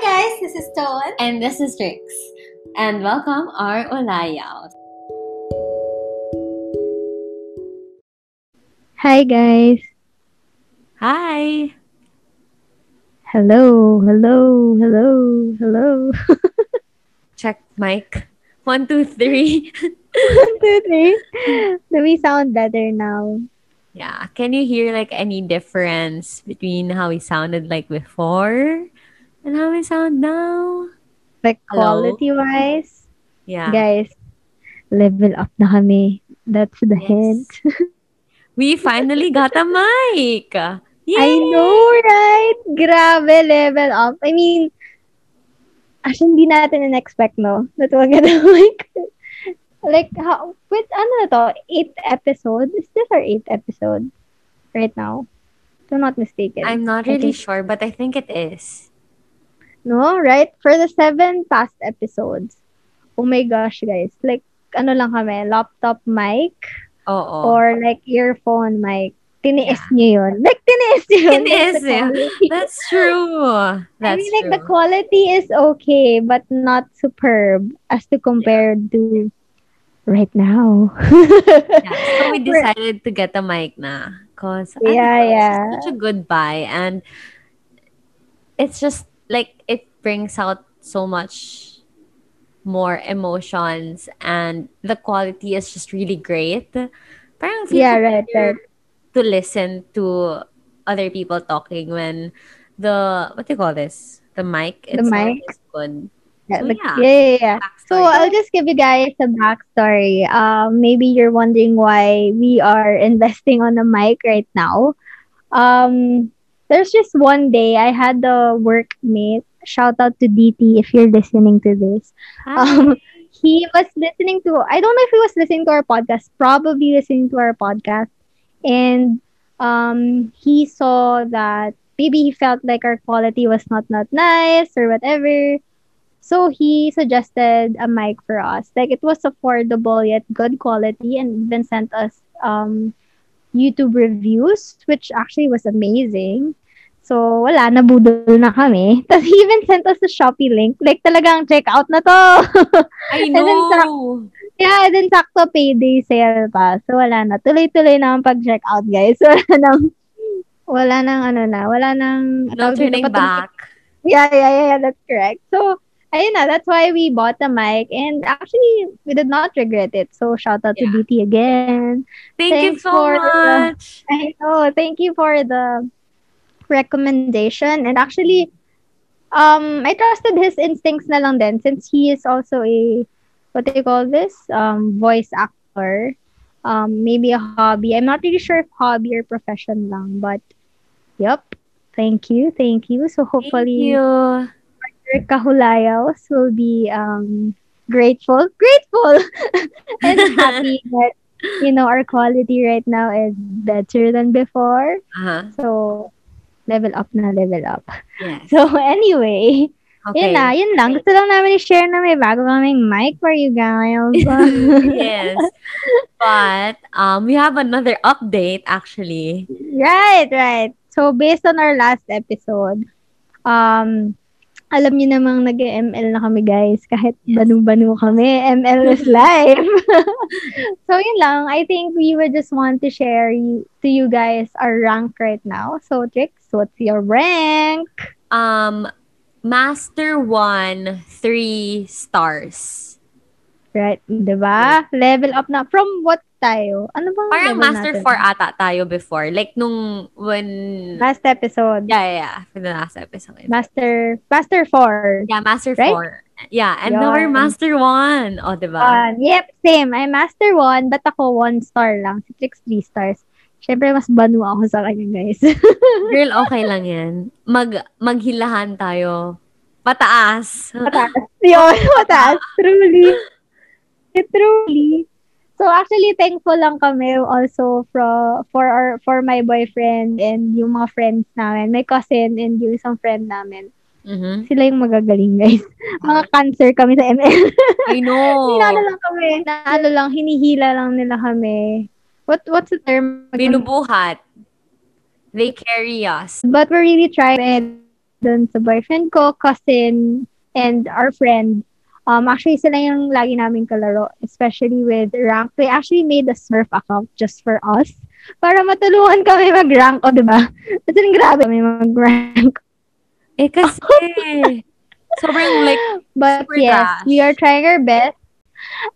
guys, this is Toan. And this is Trix. And welcome our Olayaw. Hi guys. Hi. Hello, hello, hello, hello. Check mic. One, two, three. One, two, three. Do we sound better now? yeah. Can you hear like any difference between how we sounded like before and how we sound now? Like Hello? quality wise? Yeah. Guys, level up na kami. That's the Yes. hint. We finally got a mic. Yay! I know, right? Grabe, level up. I mean, as hindi natin in-expect, no? That we'll get a mic. like, how, with, ano na to, eighth episode? Is this our eighth episode right now? If I'm not mistaken. I'm not I really think- sure, but I think it is. No, right? For the seven past episodes. Oh my gosh, guys. Like, ano lang kami, laptop mic Oo. or like earphone mic. Tiniis niyo yun. Like, tiniis niyo yun. Tiniis niyo. That's true. That's I mean, like, the quality is okay, but not superb as to compare to right now. Yeah, so we decided to get a mic na. Cause Yeah, know, yeah. such a good buy. And it's just like it brings out so much more emotions and the quality is just really great. Parang yeah, right, right. to listen to other people talking when the what do you call this? The mic The mic? is good. Yeah, So, like, yeah. yeah, yeah, yeah. So I'll just give you guys a backstory. Um, maybe you're wondering why we are investing on a mic right now. Um, there's just one day I had a workmate. Shout out to DT if you're listening to this. Hi. Um, he was listening to. I don't know if he was listening to our podcast. Probably listening to our podcast, and um, he saw that maybe he felt like our quality was not not nice or whatever. So he suggested a mic for us. Like it was affordable yet good quality and even sent us um YouTube reviews, which actually was amazing. So wala, nabudol na kami. Tapos he even sent us the Shopee link. Like talagang check out na to. I and then know. yeah, and then sakto payday sale pa. So wala na. Tuloy-tuloy na ang pag-check out, guys. Wala nang, wala nang ano na, wala nang, No dito, turning back. Yeah, yeah, yeah, yeah, that's correct. So, ayun na, that's why we bought the mic. And actually, we did not regret it. So, shout out Yeah. to DT again. Thank you Thanks so for the- much. I know. Thank you for the recommendation. And actually, um, I trusted his instincts na lang din since he is also a, what do you call this? Um, voice actor. Um, maybe a hobby. I'm not really sure if hobby or profession lang, but yep. Thank you. Thank you. So hopefully Thank you. kahulayos will be um grateful, grateful, and happy that you know our quality right now is better than before. Uh-huh. So level up na level up. Yes. So anyway, Okay. yun na, yun lang. Gusto lang namin i-share na may bago kaming mic for you guys. yes. But um, we have another update actually. Right, right. So, based on our last episode, um, alam niyo namang nag-ML na kami, guys. Kahit Yes. banu-banu kami, ML is live. so, yun lang. I think we would just want to share you, to you guys our rank right now. So, Trix, what's your rank? Um, Master One, three stars. Right, diba? Level up na. From what tayo? Ano bang Parang Master natin? 4 ata tayo before. Like nung when... Last episode. Yeah, yeah, yeah. For the last episode. Master, Master 4. yeah, Master Right? 4. Yeah, and now we're Yun. Master 1. O, diba? One. Yep, same. I'm Master 1, but ako 1 star lang. Si Trix 3 stars. Siyempre, mas banu ako sa kanya, guys. Girl, okay lang yan. Mag, maghilahan tayo. Pataas. mataas. Yun, mataas. Truly. Truly. So, actually, thankful lang kami also for, for, our, for my boyfriend and yung mga friends namin. My cousin and yung isang friend namin. Mhm. Sila yung magagaling, guys. Mga cancer kami sa ML. I know. Hinalo lang kami. Naano lang, hinihila lang nila kami. What What's the term? Binubuhat. They carry us. But we're really trying. dun sa boyfriend ko, cousin, and our friend. Um, actually, sila yung lagi namin kalaro, especially with rank. They actually made a Smurf account just for us para matulungan kami mag-rank, o, oh, diba? As in, grabe kami mag-rank. Eh, kasi, sobrang like, But super yes, trash. we are trying our best.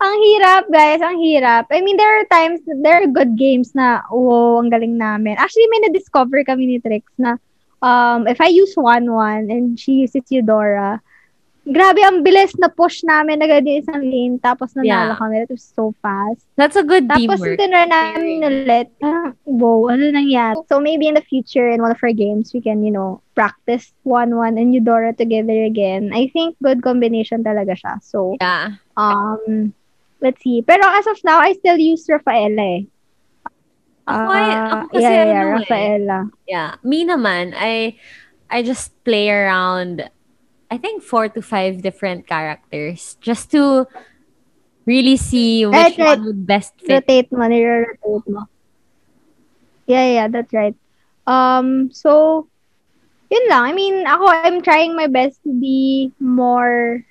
Ang hirap, guys. Ang hirap. I mean, there are times, there are good games na, wow, ang galing namin. Actually, may na-discover kami ni Trix na um, if I use 1-1 and she uses Eudora, grabe, ang bilis na push namin agad yung isang lane, tapos nanalo Yeah. kami. That was so fast. That's a good Tapos teamwork. tinry namin ulit. Parang, wow, ano nangyari? So maybe in the future, in one of our games, we can, you know, practice 1-1 and Eudora together again. I think good combination talaga siya. So, Yeah. um, let's see. Pero as of now, I still use Rafaela eh. Ako, ay- Ah, ako kasi yeah, yeah, ano eh. Rafaela. Yeah. Me naman, I I just play around I think four to five different characters just to really see which Right, right. one would best fit. Rotate mo, nire-rotate mo. Yeah, yeah, that's right. Um, so, yun lang. I mean, ako, I'm trying my best to be more,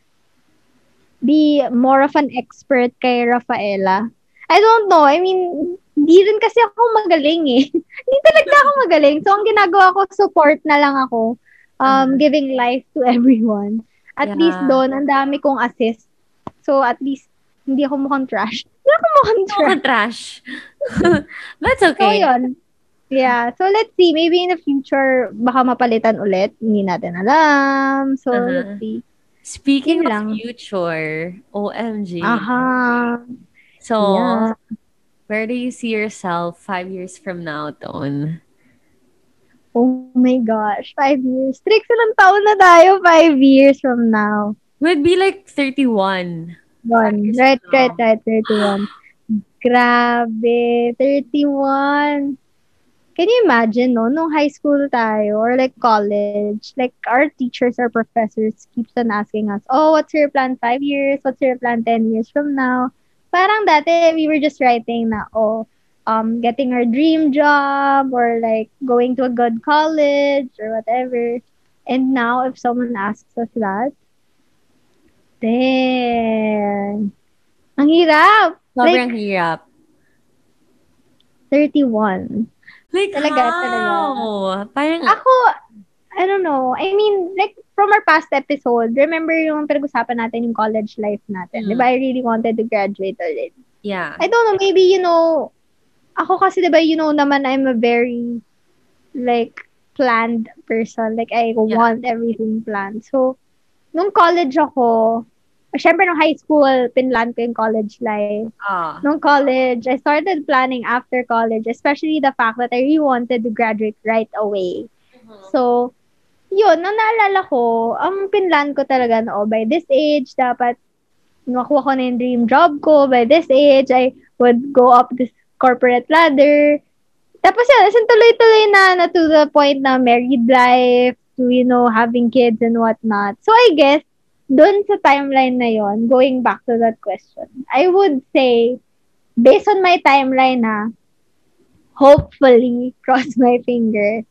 be more of an expert kay Rafaela. I don't know. I mean, di rin kasi ako magaling eh. Hindi talaga ako magaling. So, ang ginagawa ko, support na lang ako. Um, Mhm. giving life to everyone. At Yeah. least doon, ang dami kong assist. So, at least, hindi ako mukhang trash. Hindi ako mukhang trash. Mga trash. That's So, okay. yun. Yeah. So, let's see. Maybe in the future, baka mapalitan ulit. Hindi natin alam. So, Uh-huh. let's see. Speaking Yun of lang. future, OMG. Aha. So, Yeah. where do you see yourself five years from now, Ton? Oh Oh my gosh. Five years. Trix, ilang taon na tayo five years from now? We'd be like 31. One. Right, right, right. 31. Grabe. 31. Can you imagine, no? Nung high school tayo or like college, like our teachers or professors keeps on asking us, oh, what's your plan five years? What's your plan 10 years from now? Parang dati, we were just writing na, oh, um, getting our dream job or like going to a good college or whatever. And now, if someone asks us that, then, ang hirap. Sobrang hirap. 31. Like, Talaga, how? talaga. Parang, Ako, I don't know. I mean, like, from our past episode, remember yung pinag-usapan natin yung college life natin. Mm. Di ba? I really wanted to graduate already. yeah. I don't know, maybe, you know, ako kasi, di ba, you know naman, I'm a very, like, planned person. Like, I Yeah. want everything planned. So, nung college ako, syempre nung high school, pinlan ko yung college life. Ah. Nung college, I started planning after college, especially the fact that I really wanted to graduate right away. So, yun, nung naalala ko, ang pinlan ko talaga na, oh, by this age, dapat makuha ko na yung dream job ko. By this age, I would go up this corporate ladder. Tapos yun, as in tuloy-tuloy na, na to the point na married life, to, you know, having kids and whatnot. So, I guess, dun sa timeline na yon going back to that question, I would say, based on my timeline na, hopefully, cross my fingers,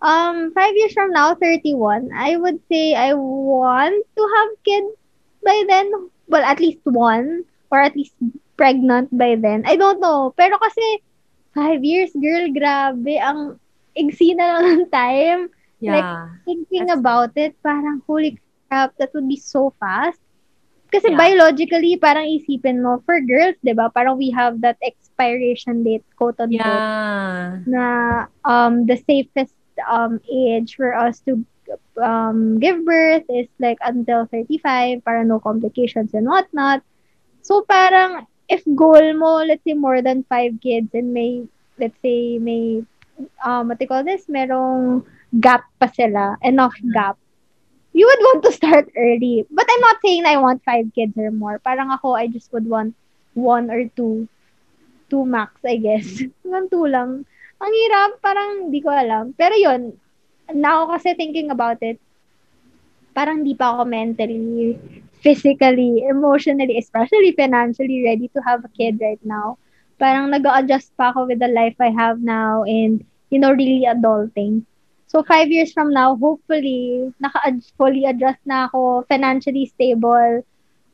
um, five years from now, 31, I would say I want to have kids by then. Well, at least one. Or at least pregnant by then. I don't know. Pero kasi, five years, girl, grabe. Ang igsi na lang ng time. Yeah. Thinking That's- about it, parang, holy crap, that would be so fast. Kasi Yeah. biologically, parang isipin mo, for girls, di ba, parang we have that expiration date, quote-unquote, yeah. na um the safest um age for us to um give birth is like until 35 para no complications and whatnot. So parang if goal mo, let's say more than five kids and may, let's say may, um, what do you call this? Merong gap pa sila, enough Mhm. gap. You would want to start early. But I'm not saying I want five kids or more. Parang ako, I just would want one or two. Two max, I guess. Hanggang two lang. Ang hirap, parang hindi ko alam. Pero yun, now kasi thinking about it, parang di pa ako mentally, physically, emotionally, especially financially ready to have a kid right now. Parang nag adjust pa ako with the life I have now and, you know, really adulting. So, five years from now, hopefully, naka-fully adjust na ako, financially stable.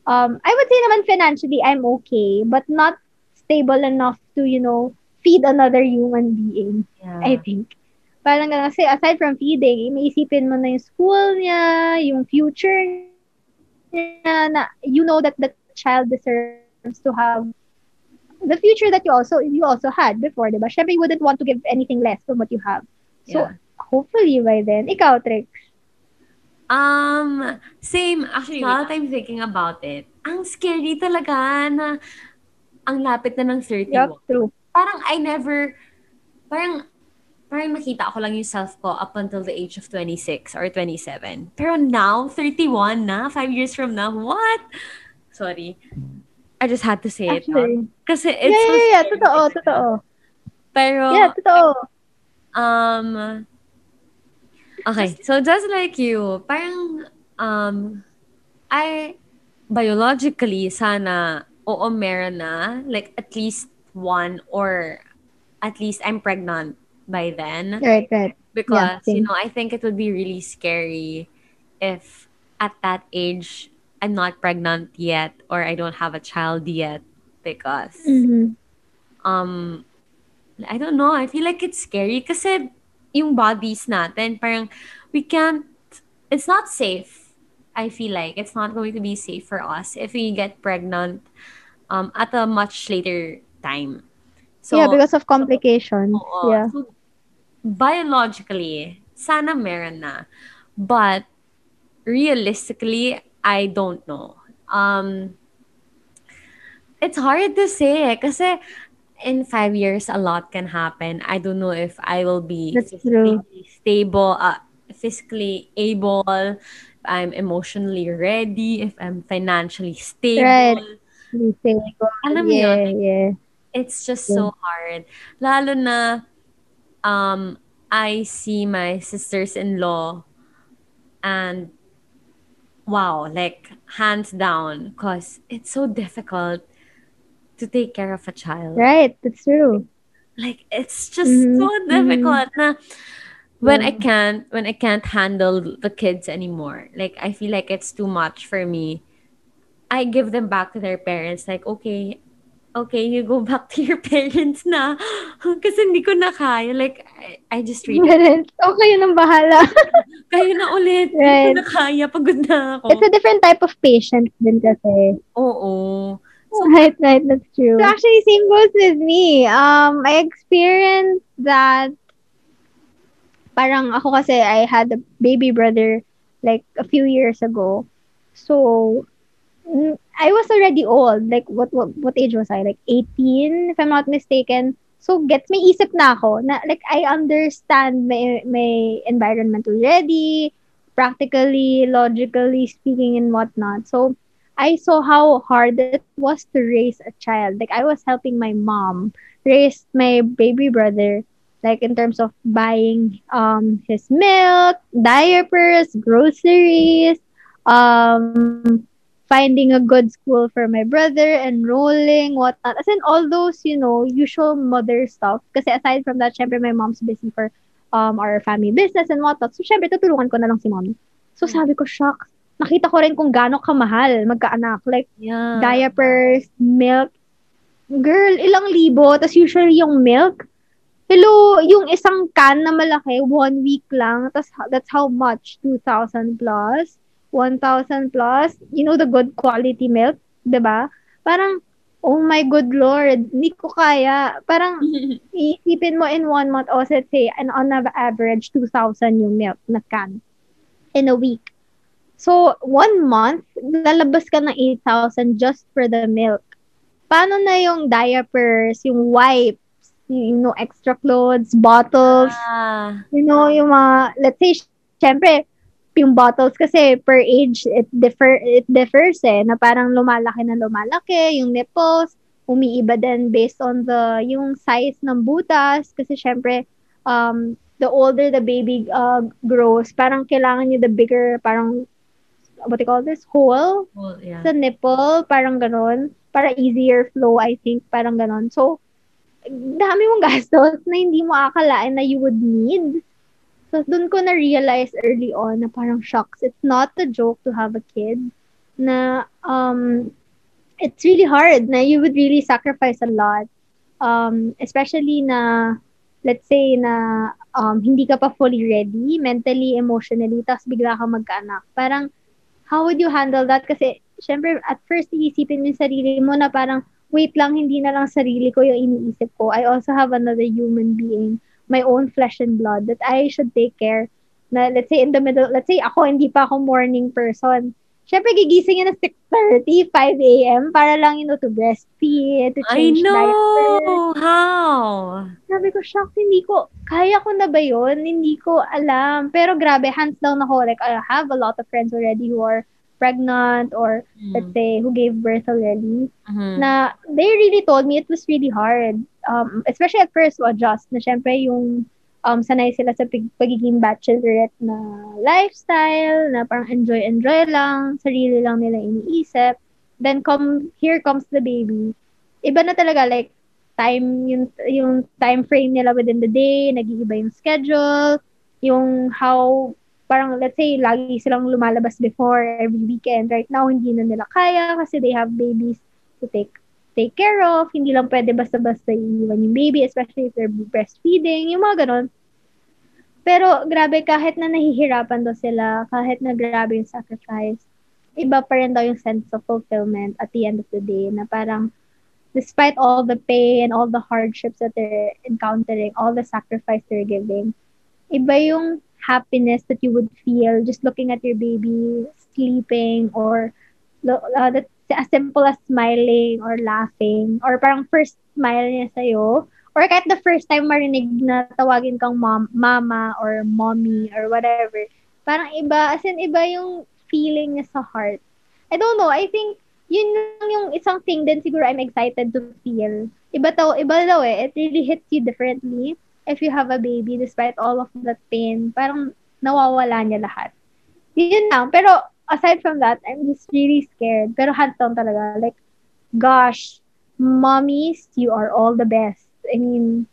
Um, I would say naman financially, I'm okay, but not stable enough to, you know, feed another human being, Yeah. I think. Parang. Kasi aside from feeding, may isipin mo na yung school niya, yung future niya, na you know that the child deserves to have the future that you also you also had before, diba? Syempre, you wouldn't want to give anything less from what you have. So, Yeah. hopefully by then, ikaw, Trix. Um, same. Actually, now that I'm thinking about it, ang scary talaga na ang lapit na ng 31. Yup, true. Parang I never, parang, parang nakita ko lang yung self ko up until the age of 26 or 27. Pero now, 31 na, five years from now, what? Sorry. I just had to say it. Actually. out. Kasi Yeah, it's so yeah, yeah. Totoo, totoo. Pero, Yeah, totoo. Um, okay, so just like you, parang, um, I, biologically, sana, oo, meron na, like, at least one or at least I'm pregnant by then. Right, right. Because, you know, I think it would be really scary if at that age I'm not pregnant yet or I don't have a child yet because Mm-hmm. um I don't know, I feel like it's scary kasi yung bodies natin parang we can't it's not safe. I feel like it's not going to be safe for us if we get pregnant um at a much later time. So yeah, because of complications. Oo. Yeah. So, biologically, sana meron na. But realistically, I don't know. Um, it's hard to say eh, kasi in five years, a lot can happen. I don't know if I will be That's physically true. stable, uh, physically able, I'm emotionally ready, if I'm financially stable. Right. Say, Alam yeah, yun, yeah. it's just so hard. Lalo na um I see my sisters-in-law and wow, like hands down cuz it's so difficult to take care of a child. Right, that's true. Like it's just Mhm, so mhm. difficult na when I can't when I can't handle the kids anymore. Like I feel like it's too much for me. I give them back to their parents like okay, okay, you go back to your parents na. Kasi hindi ko na kaya. Like, I, I just really, Parents, okay yun ang bahala. kayo na ulit. Hindi Right. ko na kaya. Pagod na ako. It's a different type of patience din kasi. Oo. right, right, that's true. So actually, same goes with me. Um, I experienced that parang ako kasi I had a baby brother like a few years ago. So, I was already old. Like, what, what, what age was I? Like, 18, if I'm not mistaken. So, gets may isip na ako na, like, I understand my, my environment already, practically, logically speaking, and whatnot. So, I saw how hard it was to raise a child. Like, I was helping my mom raise my baby brother like in terms of buying um his milk, diapers, groceries, um finding a good school for my brother, enrolling, whatnot. As in all those, you know, usual mother stuff. Kasi aside from that, syempre my mom's busy for um our family business and whatnot. So syempre tutulungan ko na lang si mommy. So sabi ko, shucks, nakita ko rin kung gaano kamahal magkaanak. Like, Yeah. diapers, milk. Girl, ilang libo. Tapos usually yung milk, hello, yung isang can na malaki, one week lang. Tapos that's how much? 2,000 plus? 1,000 plus? You know the good quality milk? ba? Parang, oh my good lord, hindi ko kaya. Parang, iisipin mo in one month, o let's say, and on average, 2,000 yung milk na can in a week. So, one month, lalabas ka ng 8,000 just for the milk. Paano na yung diapers, yung wipes, you know, extra clothes, bottles, Ah. you know, yung mga, let's say, syempre, yung bottles kasi per age, it differ, it differs eh, na parang lumalaki na lumalaki, yung nipples, umiiba din based on the, yung size ng butas, kasi syempre, um, the older the baby uh, grows, parang kailangan niya the bigger, parang, what do you call this, hole, Well, yeah. sa nipple, parang ganon, para easier flow, I think, parang ganon. So, dami mong gastos na hindi mo akalain na you would need. So, dun ko na-realize early on na parang shocks. It's not a joke to have a kid. Na, um, it's really hard na you would really sacrifice a lot. Um, especially na, let's say na um, hindi ka pa fully ready, mentally, emotionally, tapos bigla ka magkaanak. Parang, how would you handle that? Kasi, syempre, at first, iisipin mo yung sarili mo na parang, wait lang, hindi na lang sarili ko yung iniisip ko. I also have another human being, my own flesh and blood, that I should take care. Na, let's say, in the middle, let's say, ako, hindi pa ako morning person syempre gigising yun ng 6.30, 5 a.m. para lang, you know, to breastfeed, to change I know! diapers. How? Sabi ko, shocked, hindi ko, kaya ko na ba yun? Hindi ko alam. Pero grabe, hands down ako. Like, I have a lot of friends already who are pregnant or, Mm. let's say, who gave birth already. Mhm. Na, they really told me it was really hard. Um, especially at first adjust. Na syempre, yung um, sanay sila sa pag- pagiging bachelorette na lifestyle, na parang enjoy-enjoy lang, sarili lang nila iniisip. Then, come, here comes the baby. Iba na talaga, like, time, yung, yung time frame nila within the day, nag-iiba yung schedule, yung how, parang, let's say, lagi silang lumalabas before every weekend. Right now, hindi na nila kaya kasi they have babies to take take care of. Hindi lang pwede basta-basta iiwan yung baby, especially if they're breastfeeding, yung mga ganon. Pero grabe, kahit na nahihirapan daw sila, kahit na grabe yung sacrifice, iba pa rin daw yung sense of fulfillment at the end of the day na parang despite all the pain, all the hardships that they're encountering, all the sacrifice they're giving, iba yung happiness that you would feel just looking at your baby sleeping or uh, that as simple as smiling or laughing or parang first smile niya sa'yo. Or kahit the first time marinig na tawagin kang mom, mama or mommy or whatever. Parang iba as in iba yung feeling niya sa heart. I don't know I think yun lang yung isang thing din siguro I'm excited to feel. Iba daw iba daw eh. It really hits you differently if you have a baby despite all of that pain. Parang nawawala niya lahat. Yun lang pero aside from that, I'm just really scared. Pero hands talaga. Like, gosh, mommies, you are all the best. I mean,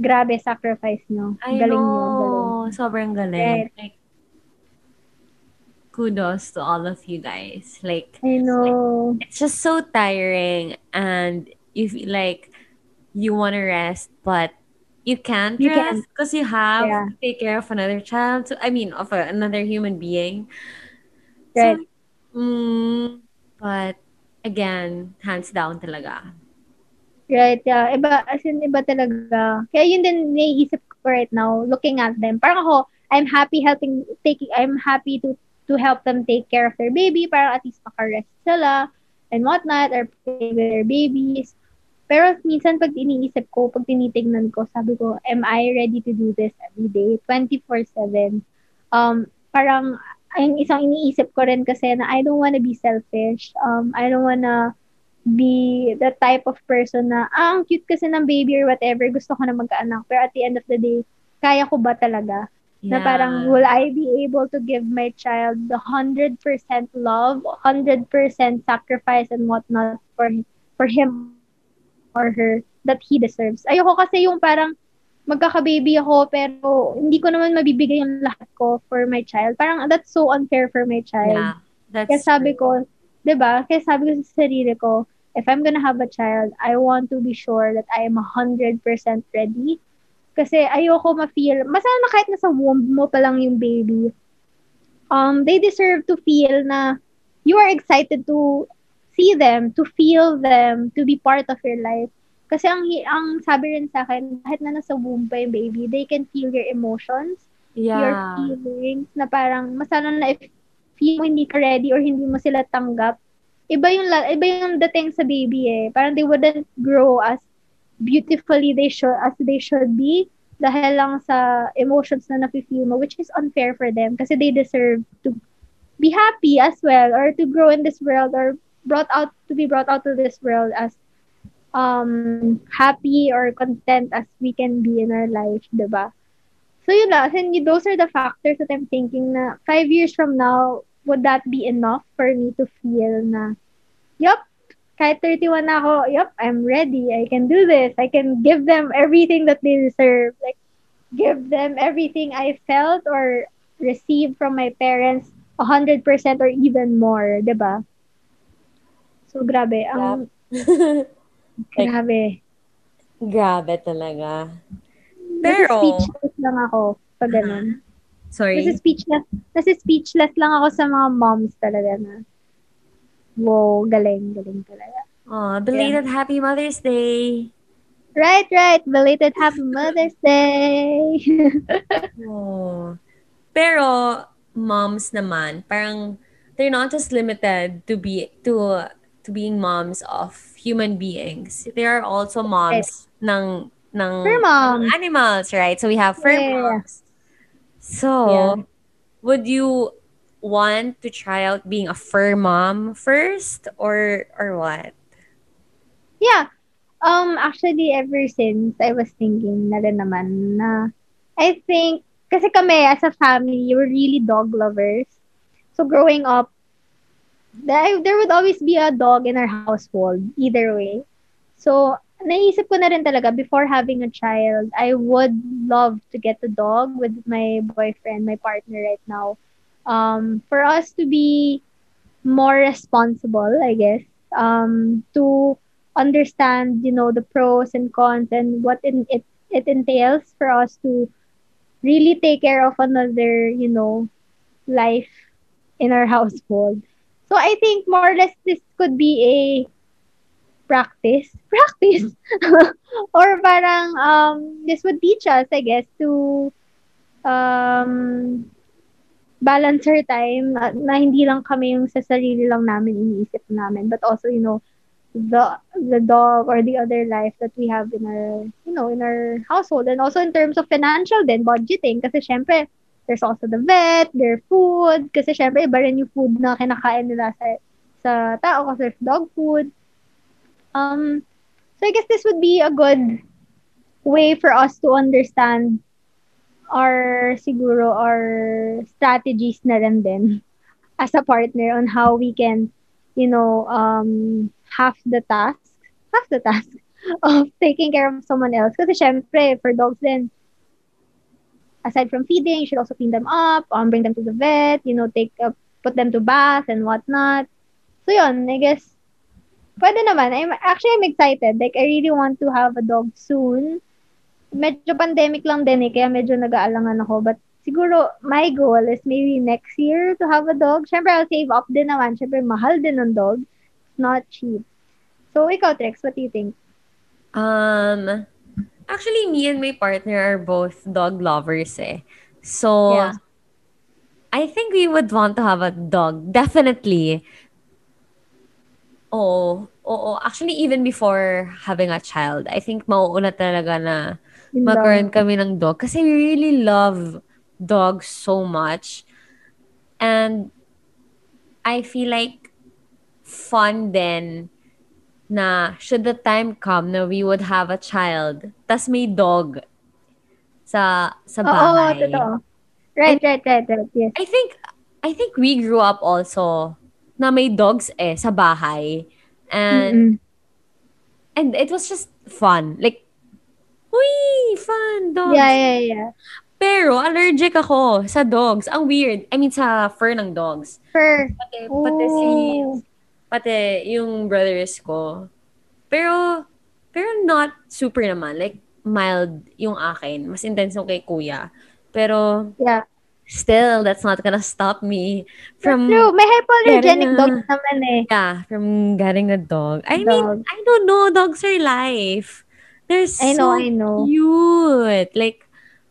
grabe sacrifice nyo. I galing nyo. Galing. know. Sobrang galing. Right. Like, kudos to all of you guys. Like, I know. it's just so tiring and you feel like you want to rest, but you can't You rest because you have Yeah. to take care of another child. So, I mean, of a, another human being. Right. So, mm, but again, hands down talaga. Right, yeah. Iba, as in, iba talaga. Kaya yun din naiisip ko right now, looking at them. Parang ako, I'm happy helping, taking, I'm happy to to help them take care of their baby, parang at least makarest sila and whatnot, or play with their babies. Pero minsan pag iniisip ko, pag tinitignan ko, sabi ko, am I ready to do this every day, 24-7? Um, parang, ang isang iniisip ko rin kasi na I don't wanna be selfish. Um, I don't wanna be the type of person na, ah, ang cute kasi ng baby or whatever, gusto ko na magkaanak. Pero at the end of the day, kaya ko ba talaga? Na parang, will I be able to give my child the 100% love, 100% sacrifice and whatnot for, for him or her that he deserves. Ayoko kasi yung parang, magkaka-baby ako pero hindi ko naman mabibigay yung lahat ko for my child. Parang that's so unfair for my child. yeah, that's Kaya sabi true. ko, 'di ba? Kaya sabi ko sa sarili ko, if I'm gonna have a child, I want to be sure that I am 100% ready. Kasi ayoko ma-feel, masaya na kahit nasa womb mo pa lang yung baby, um, they deserve to feel na you are excited to see them, to feel them, to be part of your life. Kasi ang, ang sabi rin sa akin, kahit na nasa womb pa yung baby, they can feel your emotions your Yeah. feelings na parang masana na if feel mo hindi ka ready or hindi mo sila tanggap, iba yung la- iba yung dating sa baby eh. Parang they wouldn't grow as beautifully they should as they should be dahil lang sa emotions na nafe-feel mo which is unfair for them kasi they deserve to be happy as well or to grow in this world or brought out to be brought out to this world as um happy or content as we can be in our life, 'di ba? So yun lang, and those are the factors that I'm thinking na five years from now, would that be enough for me to feel na, yup, kahit 31 na ako, yup, I'm ready. I can do this. I can give them everything that they deserve. Like, give them everything I felt or received from my parents 100% or even more, ba? So grabe, ang Like, grabe. grabe talaga. Nasa Pero, speechless lang ako pag ganun. sorry. Nasa speechless, nasa speechless lang ako sa mga moms talaga na. Wow, galing, galing talaga. Oh, belated Happy Mother's Day. Right, right. Belated Happy Mother's Day. Oh. Pero moms naman, parang they're not just limited to be to to being moms of human beings. They are also moms ng ng Fur mom. ng animals, right? So we have fur Yeah. moms. So, Yeah. would you want to try out being a fur mom first or or what? Yeah. Um, actually, ever since, I was thinking na rin naman na, I think, kasi kami as a family, we're really dog lovers. So, growing up, there would always be a dog in our household, either way. So, naisip ko na rin talaga, before having a child, I would love to get a dog with my boyfriend, my partner right now. Um, for us to be more responsible, I guess, um, to understand, you know, the pros and cons and what in, it it entails for us to really take care of another, you know, life in our household. So I think more or less this could be a practice, practice, or parang um this would teach us, I guess, to um balance our time na, na hindi lang kami yung sa sarili lang namin iniisip namin but also you know the the dog or the other life that we have in our you know in our household. And also in terms of financial then budgeting. Kasi syempre there's also the vet their food kasi syempre iba rin yung food na kinakain nila sa sa tao kasi there's dog food. Um so I guess this would be a good way for us to understand our siguro our strategies na rin din as a partner on how we can you know um half the task half the task of taking care of someone else. Kasi syempre for dogs then aside from feeding you should also clean them up um bring them to the vet you know take uh, put them to bath and whatnot so yun I guess pwede naman I'm actually I'm excited like I really want to have a dog soon medyo pandemic lang din eh, kaya medyo nag-aalangan ako. But siguro, my goal is maybe next year to have a dog. Siyempre, I'll save up din naman. Siyempre, mahal din ng dog. It's not cheap. So, ikaw, Trex, what do you think? Um, actually, me and my partner are both dog lovers eh. So, Yeah. I think we would want to have a dog. Definitely. Oo. Oo. Actually, even before having a child, I think mauuna talaga na magkaroon kami ng dog. Kasi we really love dogs so much. And I feel like fun din na should the time come na we would have a child, tas may dog sa sa Oo, bahay. totoo. Right, right, right, right. Yes. I think I think we grew up also na may dogs eh sa bahay. And Mm-mm. and it was just fun. Like Uy, fun dogs. Yeah, yeah, yeah. Pero allergic ako sa dogs. Ang weird. I mean sa fur ng dogs. For, Pati, pati si oh, pati yung brothers ko. Pero pero not super naman. Like mild yung akin. Mas intense yung kay kuya. Pero yeah. still, that's not gonna stop me from True. May hypoallergenic dogs naman eh. Yeah, from getting a dog. I mean, Dog. I don't know. Dogs are life. They're so I know, I know. cute. Like,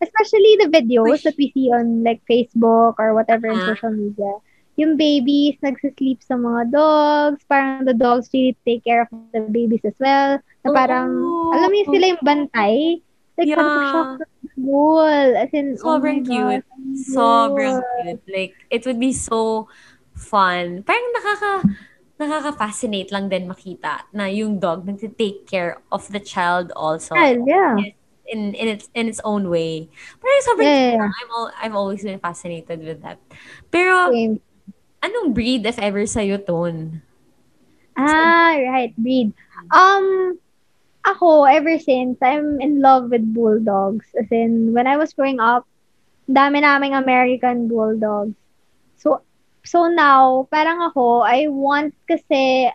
Especially the videos Uy. that we see on like Facebook or whatever in Ah. social media. Yung babies nagsisleep sa mga dogs. Parang the dogs really take care of the babies as well. Na parang, Oo. alam yun sila yung bantay? Like, Yeah. parang shock cool. As in, Sobrang oh my God, cute. ang sobrang cute. Like, it would be so fun. Parang nakaka, nakaka-fascinate lang din makita na yung dog nag-take care of the child also. Well, yeah. in in its in its own way. Pero sobrang Yeah. I'm all, I've always been fascinated with that. Pero Same. Anong breed if ever sa'yo, Tone? Ah, right. Breed. Um, ako, ever since, I'm in love with bulldogs. As in, when I was growing up, dami naming American bulldogs. So, so now, parang ako, I want kasi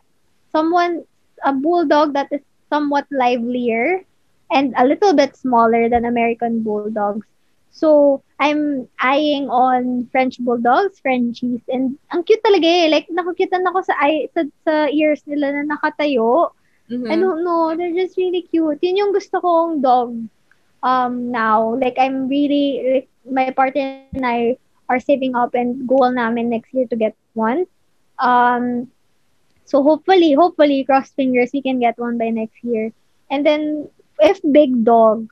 someone, a bulldog that is somewhat livelier and a little bit smaller than American bulldogs. So, I'm eyeing on French bulldogs, Frenchies, and ang cute talaga eh. Like, nakukitan ako sa, eye, sa, sa ears nila na nakatayo. Mhm. I don't know. They're just really cute. Yun yung gusto kong dog um now. Like, I'm really, like, my partner and I are saving up and goal namin next year to get one. Um, so hopefully, hopefully, cross fingers, we can get one by next year. And then, if big dog,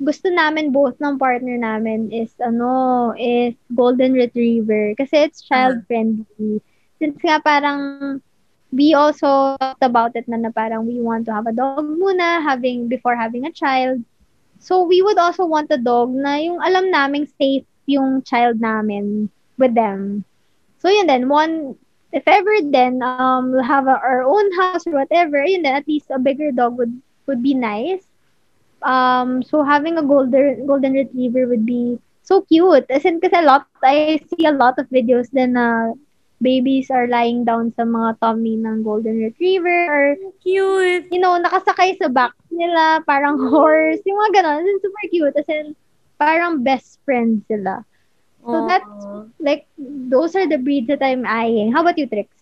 gusto namin both ng partner namin is, ano, is golden retriever. Kasi it's child-friendly. Since nga parang, we also talked about it na, na parang we want to have a dog muna having before having a child. So we would also want a dog na yung alam naming safe yung child namin with them. So yun then, one, if ever then, um, we'll have a, our own house or whatever, yun then, at least a bigger dog would, would be nice. Um, so having a golden, golden retriever would be so cute. As in, kasi a lot, I see a lot of videos then na babies are lying down sa mga tummy ng golden retriever or Cute. you know, nakasakay sa back nila, parang horse, yung mga ganon. It's super cute. As in, parang best friends sila. So that's, Aw. like, those are the breeds that I'm eyeing. How about you, Trix?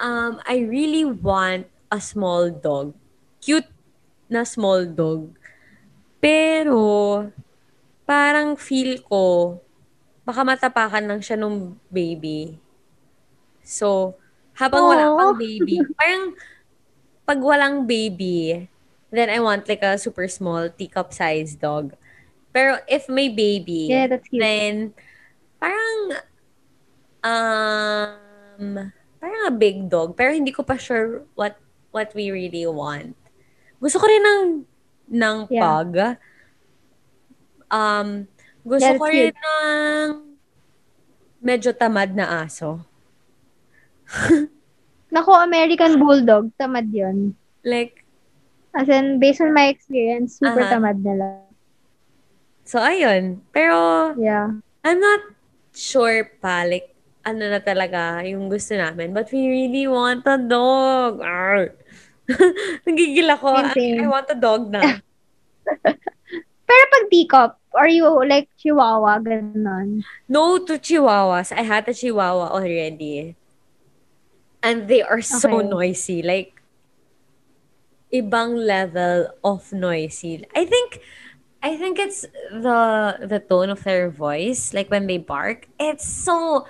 Um, I really want a small dog. Cute na small dog. Pero, parang feel ko, baka matapakan lang siya nung baby. So, habang wala Aw. pang baby, parang pag walang baby, then I want like a super small teacup size dog. Pero if may baby, Yeah, that's cute. then parang um parang a big dog pero hindi ko pa sure what what we really want. Gusto ko rin ng ng Yeah. pug. Um gusto Yeah, ko that's rin cute. ng medyo tamad na aso. Nako, American Bulldog, tamad yun. Like As in, based on my experience, super Aha. tamad nila. so ayun. Pero Yeah. I'm not sure pa like ano na talaga yung gusto namin. But we really want a dog. Arr. Nagigil ako. Same, I, same. I want a dog na. Pero pag teacup, are you like chihuahua, ganon? No to chihuahuas. I had a chihuahua already. And they are so Okay. noisy. Like, ibang level of noisy. I think, I think it's the the tone of their voice. Like when they bark, it's so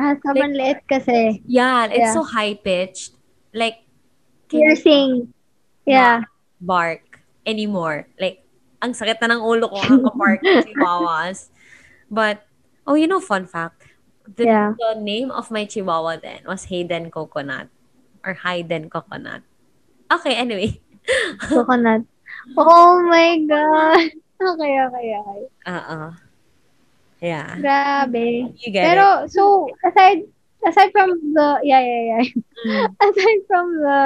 Ah, sobrang liit kasi. yeah, it's Yeah. so high pitched. Like Piercing. Yeah. bark anymore. Like, ang sakit na ng ulo ko kakapark ng chihuahuas. But, oh, you know, fun fact. The, Yeah. the name of my chihuahua then was Hayden Coconut. Or Hayden Coconut. Okay, anyway. Coconut. Oh my God. Okay, okay, okay. Uh-uh. Yeah. Grabe. You get Pero, so, aside, aside from the, yeah, yeah, yeah. Mm. Aside from the,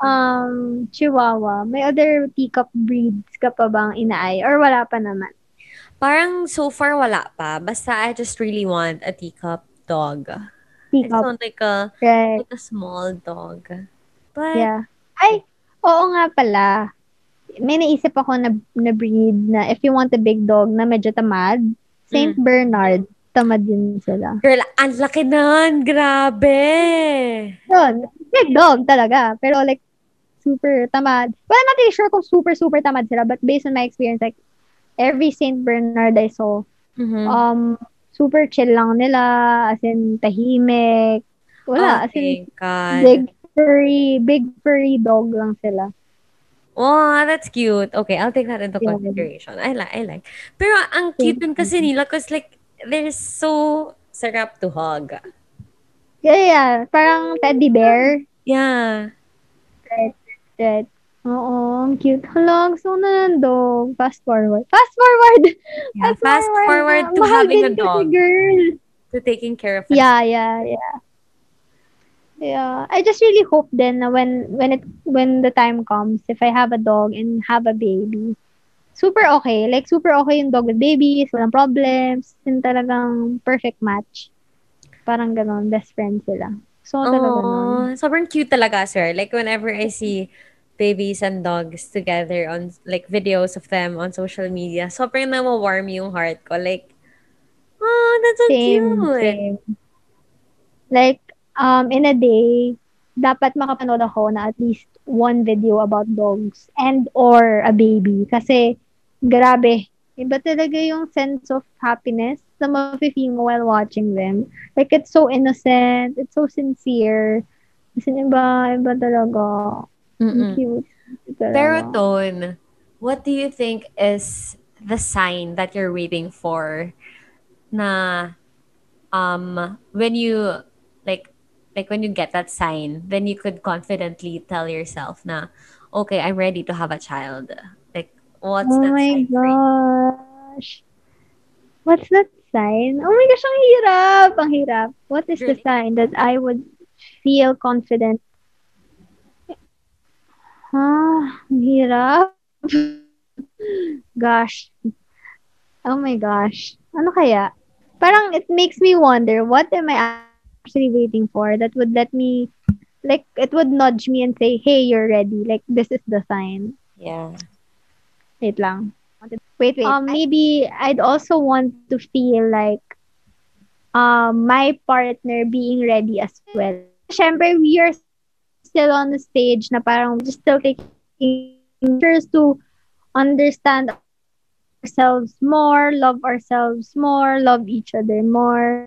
um, Chihuahua, may other teacup breeds ka pa bang inaay? Or wala pa naman? Parang so far wala pa. Basta I just really want a teacup dog. Teacup. want like a, Right. like a small dog. But, Yeah. Ay, oo nga pala. May naisip ako na, na breed na if you want a big dog na medyo tamad, Saint Mm. Bernard, tamad din sila. girl, ang laki nun. Grabe. Yun, big dog talaga. Pero like, super tamad. Well, I'm not really sure kung super, super tamad sila. But based on my experience, like, every Saint Bernard I saw, Mhm. um, super chill lang nila. As in, tahimik. Oh, Wala. as in, God. big furry, big furry dog lang sila. Wow, that's cute. Okay, I'll take that into Yeah. consideration. I like, I like. Pero ang cute din kasi nila because like, they're so sarap to hug. Yeah, yeah. Parang teddy bear. Yeah. Right, right. Oo, ang cute. Hala, gusto ko na ng dog. Fast forward. Fast forward! yeah. Fast forward na. to Mahal having a dog. girl. To taking care of it. Yeah, yeah, yeah. Yeah, I just really hope then na when when it when the time comes, if I have a dog and have a baby, super okay. Like super okay yung dog with babies, walang problems, and talagang perfect match. Parang ganon, best friend sila. So talaga nun. Oh, sobrang cute talaga, sir. Like whenever I see babies and dogs together on like videos of them on social media, sobrang namawarm yung heart ko. Like, oh, that's so Same, cute. same. Like, um, in a day, dapat makapanood ako na at least one video about dogs and or a baby. Kasi, grabe, iba talaga yung sense of happiness na mafe-feel mo while watching them. Like, it's so innocent, it's so sincere. Kasi iba, iba talaga. Ang Mm-mm. cute. Talaga. Pero, Tone, what do you think is the sign that you're waiting for na um when you like like when you get that sign, then you could confidently tell yourself na okay, I'm ready to have a child. Like what's oh that my sign gosh. What's that sign? Oh my gosh, ang hirap! Ang hirap. What is the sign that I would feel confident? Ah, ang hirap. gosh. Oh my gosh. Ano kaya? Parang it makes me wonder, what am I actually waiting for that would let me, like, it would nudge me and say, hey, you're ready. Like, this is the sign. Yeah. Wait lang. Wait, wait. Um, maybe I'd also want to feel like um, my partner being ready as well. Siyempre, we are still on the stage na parang just still taking measures to understand ourselves more, love ourselves more, love each other more.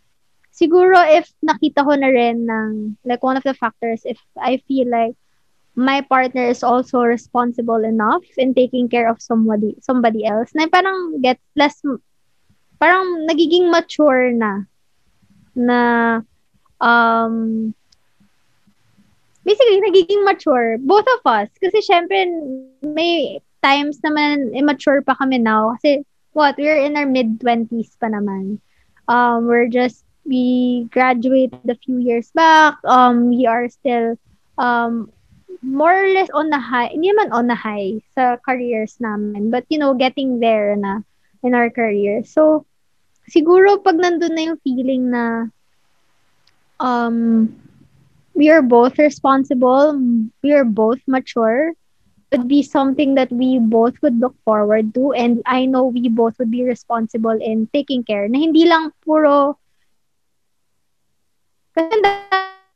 Siguro if nakita ko na rin ng, like one of the factors, if I feel like my partner is also responsible enough in taking care of somebody somebody else na parang get less parang nagiging mature na na um basically nagiging mature both of us kasi syempre may times naman immature pa kami now kasi what we're in our mid 20s pa naman um we're just we graduated a few years back um we are still um more or less on the high, hindi naman on the high sa careers namin. But, you know, getting there na in our career. So, siguro pag nandun na yung feeling na um, we are both responsible, we are both mature, would be something that we both would look forward to and I know we both would be responsible in taking care na hindi lang puro kasi ang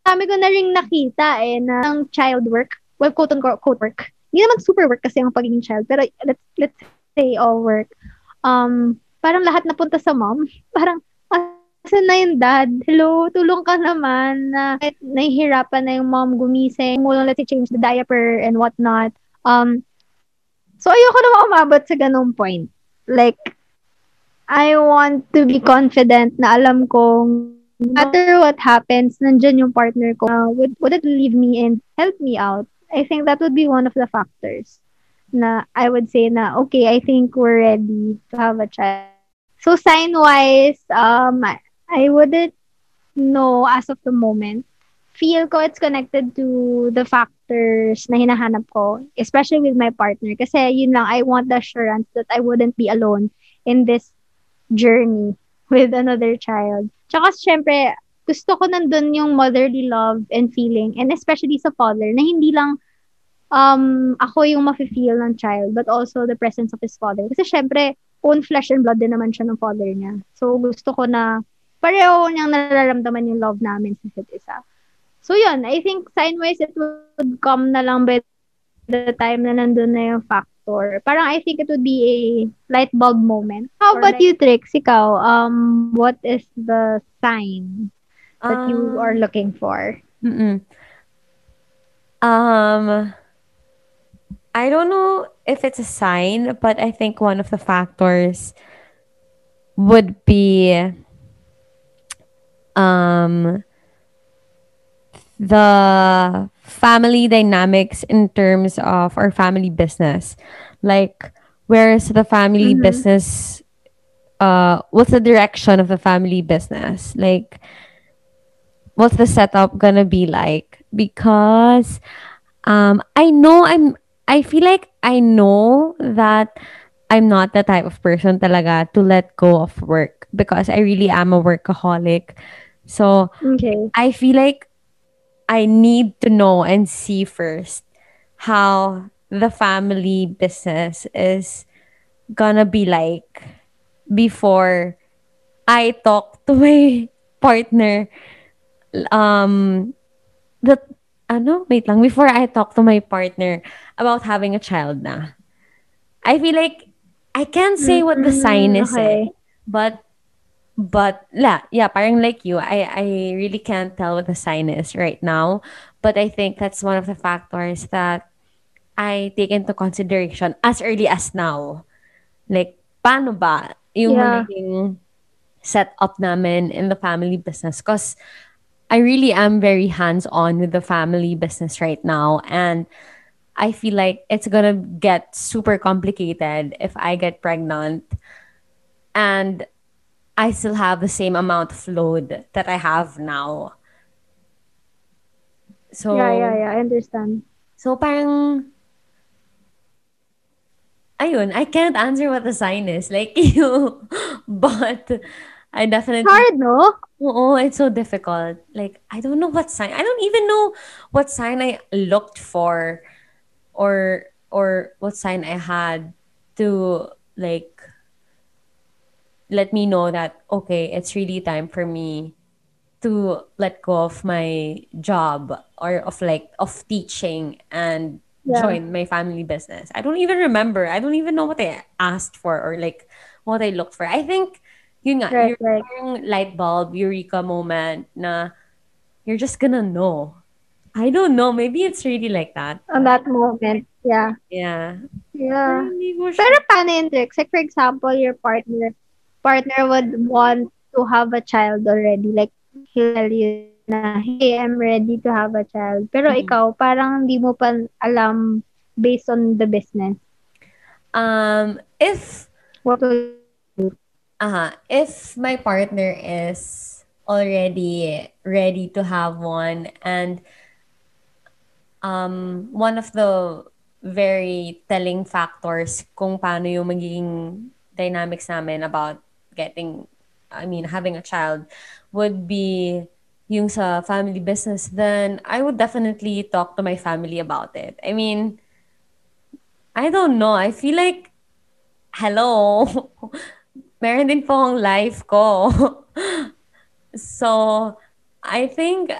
dami ko na rin nakita eh na ng child work, well, quote unquote quote work. Hindi naman super work kasi ang pagiging child, pero let's let's say all work. Um, parang lahat napunta sa mom. Parang, asan na yung dad? Hello, tulong ka naman na nahihirapan na yung mom gumising, mo let's change the diaper and whatnot. Um, so ayoko na umabot sa ganung point. Like, I want to be confident na alam kong no matter what happens, nandyan yung partner ko. Uh, would, would it leave me and help me out? I think that would be one of the factors na I would say na, okay, I think we're ready to have a child. So, sign-wise, um, I, wouldn't know as of the moment. Feel ko it's connected to the factors na hinahanap ko, especially with my partner. Kasi yun lang, I want the assurance that I wouldn't be alone in this journey with another child. Tsaka, syempre, gusto ko nandun yung motherly love and feeling, and especially sa father, na hindi lang um, ako yung mafe-feel ng child, but also the presence of his father. Kasi syempre, own flesh and blood din naman siya ng father niya. So, gusto ko na pareho niyang nararamdaman yung love namin sa isa't isa. So, yun. I think sign-wise, it would come na lang by the time na nandun na yung factor. Parang I think it would be a light bulb moment. How Or about like- you, Trix? Ikaw, um, what is the sign that you Um, are looking for? Mm-mm. Um, I don't know if it's a sign, but I think one of the factors would be um the family dynamics in terms of our family business. Like where's the family Mhm. Business? Uh, what's the direction of the family business? Like, what's the setup gonna be like because um I know I'm I feel like I know that I'm not the type of person talaga to let go of work because I really am a workaholic. So Okay. I feel like I need to know and see first how the family business is gonna be like before I talk to my partner. Um that ano? Wait lang. Before I talk to my partner about having a child na. I feel like I can't say what the sign is eh, but but la yeah parang like you I I really can't tell what the sign is right now but I think that's one of the factors that I take into consideration as early as now like paano ba yung Yeah. magiging setup namin in the family business because I really am very hands on with the family business right now. And I feel like it's gonna get super complicated if I get pregnant and I still have the same amount of load that I have now. So, Yeah, yeah, yeah. I understand. so parang, ayun, I can't answer what the sign is, like you, but I definitely Hard, no? Oo, it's so difficult. Like, I don't know what sign. I don't even know what sign I looked for or or what sign I had to like let me know that okay, it's really time for me to let go of my job or of like of teaching and Yeah. join my family business. I don't even remember. I don't even know what I asked for or like what I looked for. I think yun nga, Right, yung right. light bulb, eureka moment na you're just gonna know. I don't know. Maybe it's really like that. On that moment. Yeah. Yeah. Yeah. Pero hindi ko Pero sure. paano tricks? Like, for example, your partner partner would want to have a child already. Like, he'll tell you na, hey, I'm ready to have a child. Pero Mhm. ikaw, parang hindi mo pa alam based on the business. Um, if What will uh, if my partner is already ready to have one and um, one of the very telling factors kung paano yung magiging dynamics namin about getting, I mean, having a child would be yung sa family business, then I would definitely talk to my family about it. I mean, I don't know. I feel like, hello, meron din po akong life ko. so, I think,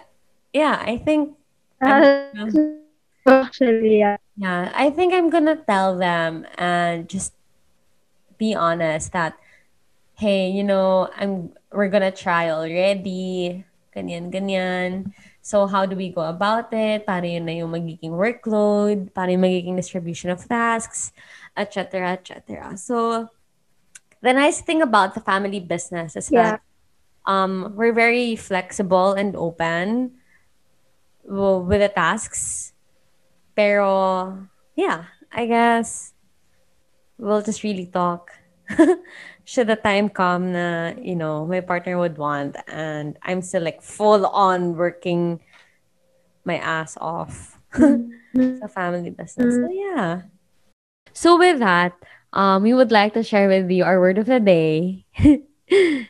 yeah, I think I'm actually, yeah. Yeah, I think I'm gonna tell them and just be honest that, hey, you know, I'm we're gonna try already. Ganyan, ganyan. So, how do we go about it? Paano yun na yung magiging workload? Paano yung magiging distribution of tasks? Etc., etc. So, the nice thing about the family business is Yeah. that um, we're very flexible and open with the tasks. Pero, yeah, I guess we'll just really talk. Should the time come na, you know, my partner would want and I'm still like full on working my ass off sa family business. So, yeah. So, with that, um, we would like to share with you our word of the day.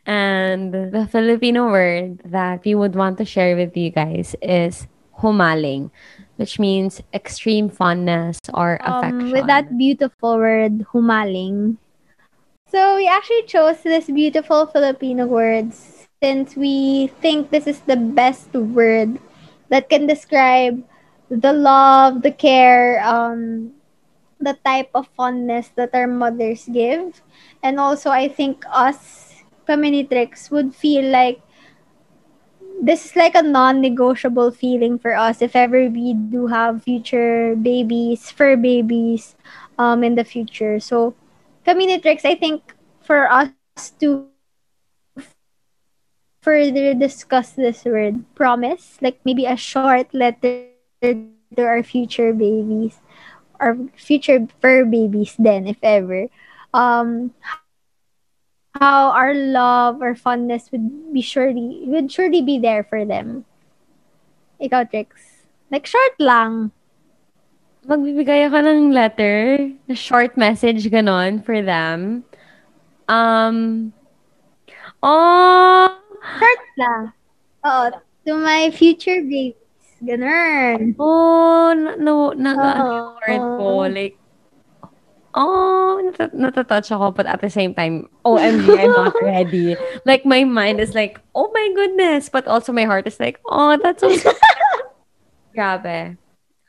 and the Filipino word that we would want to share with you guys is humaling, which means extreme fondness or affection. Um, with that beautiful word, humaling. So we actually chose this beautiful Filipino word since we think this is the best word that can describe the love, the care, um, the type of fondness that our mothers give. And also, I think us, Communitrix, would feel like this is like a non-negotiable feeling for us if ever we do have future babies, fur babies, um, in the future. So, Communitrix, I think for us to further discuss this word, promise, like maybe a short letter to our future babies, our future fur babies then, if ever. Um, how our love or fondness would be surely would surely be there for them. Ikaw, Trix. Like, short lang. Magbibigay ako ng letter, na short message ganon for them. Um, oh, Short lang. Oo. To my future babies. Ganun. oh, na, no, na, Oo. heart ko, like, oh, nat- natatouch ako, but at the same time, OMG, I'm not ready. Like, my mind is like, oh my goodness, but also my heart is like, oh, that's so. Grabe.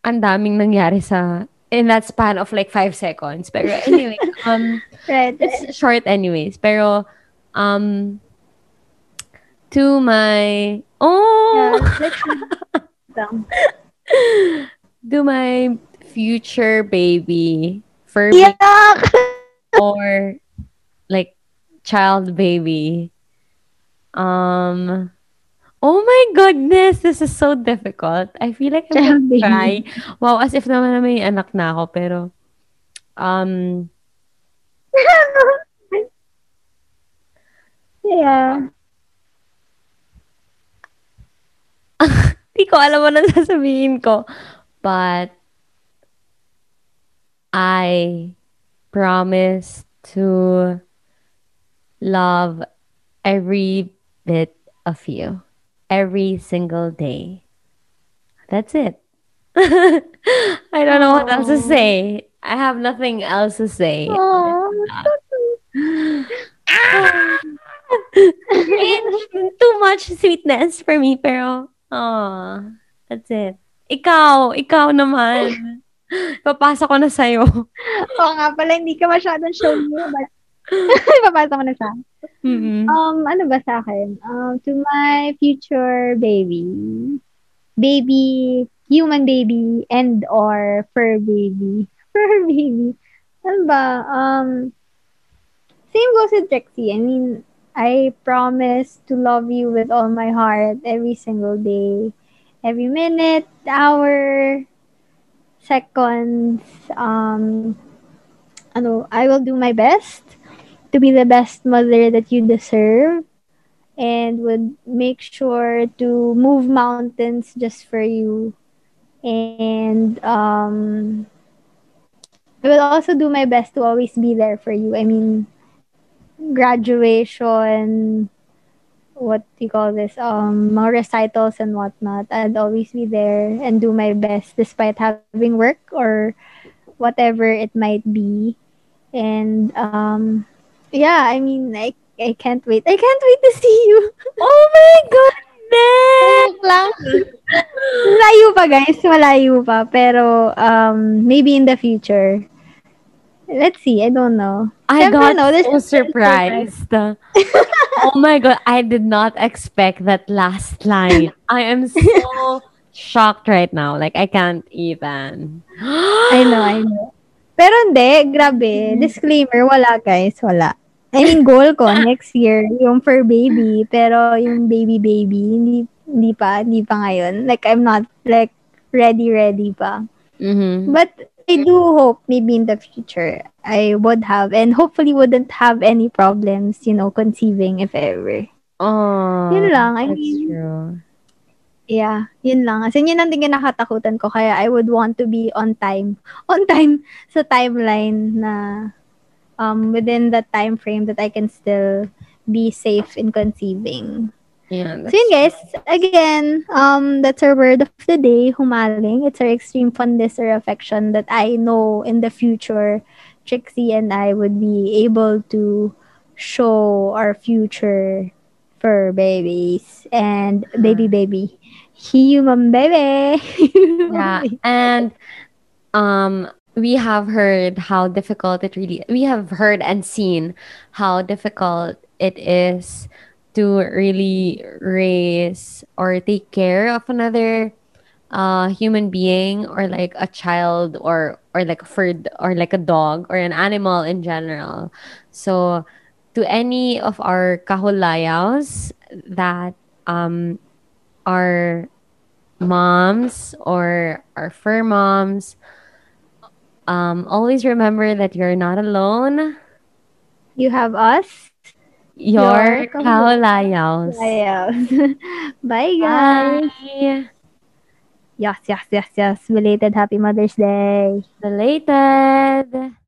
Ang daming nangyari sa, in that span of like five seconds. Pero anyway, um, Right. it's short anyways. Pero, um, to my, oh, Yeah, to my future baby, for Yak! or like child baby. Um, oh my goodness, this is so difficult. I feel like I'm gonna cry. Wow, as if naman na may anak na ako, pero, um, yeah. Di ko alam ano sasabihin ko. But, I promise to love every bit of you. Every single day. That's it. I don't know what else to say. I have nothing else to say. Too much sweetness for me, pero, oh, that's it. Ikaw, ikaw naman. Papasa ko na sa'yo. Oo nga pala, hindi ka masyadong show mo. But... Papasa mo na sa Mm-mm. Um, ano ba sa akin? Um, to my future baby. Baby, human baby, and or fur baby. Fur baby. Ano ba? Um, same goes with Trixie. I mean, I promise to love you with all my heart every single day. Every minute, hour, seconds. Um, ano, I will do my best to be the best mother that you deserve and would make sure to move mountains just for you and um I will also do my best to always be there for you. I mean graduation what do you call this um mga recitals and whatnot i'd always be there and do my best despite having work or whatever it might be and um yeah i mean i i can't wait i can't wait to see you Oh my goodness! Lang. Malayo pa, guys. Malayo pa. Pero, um, maybe in the future. Let's see. I don't know. I Siyempre, got no, so a surprised. oh my god, I did not expect that last line. I am so shocked right now. Like I can't even. I know, I know. Pero hindi, grabe. Disclaimer, wala guys, wala. I mean, goal ko next year, yung for baby. Pero yung baby baby, hindi, hindi pa, hindi pa ngayon. Like, I'm not, like, ready, ready pa. Mm-hmm. But I do hope maybe in the future I would have and hopefully wouldn't have any problems, you know, conceiving if ever. Oh, Yun lang, I that's mean- true. Yeah, yun lang. As in, yun ang din nakatakutan ko. Kaya I would want to be on time. On time sa timeline na um, within the time frame that I can still be safe in conceiving. Yeah. So yun guys, again, um, that's our word of the day, humaling. It's our extreme fondness or affection that I know in the future, Trixie and I would be able to show our future for babies and baby baby. Human baby. yeah and um we have heard how difficult it really we have heard and seen how difficult it is to really raise or take care of another uh human being or like a child or or like a bird or like a dog or an animal in general so to any of our kahulayas that um are moms or our fur moms, um, always remember that you're not alone. You have us. Your Your kahulayas. Bye guys. Bye. Yes, yes, yes, yes. Belated Happy Mother's Day. Belated.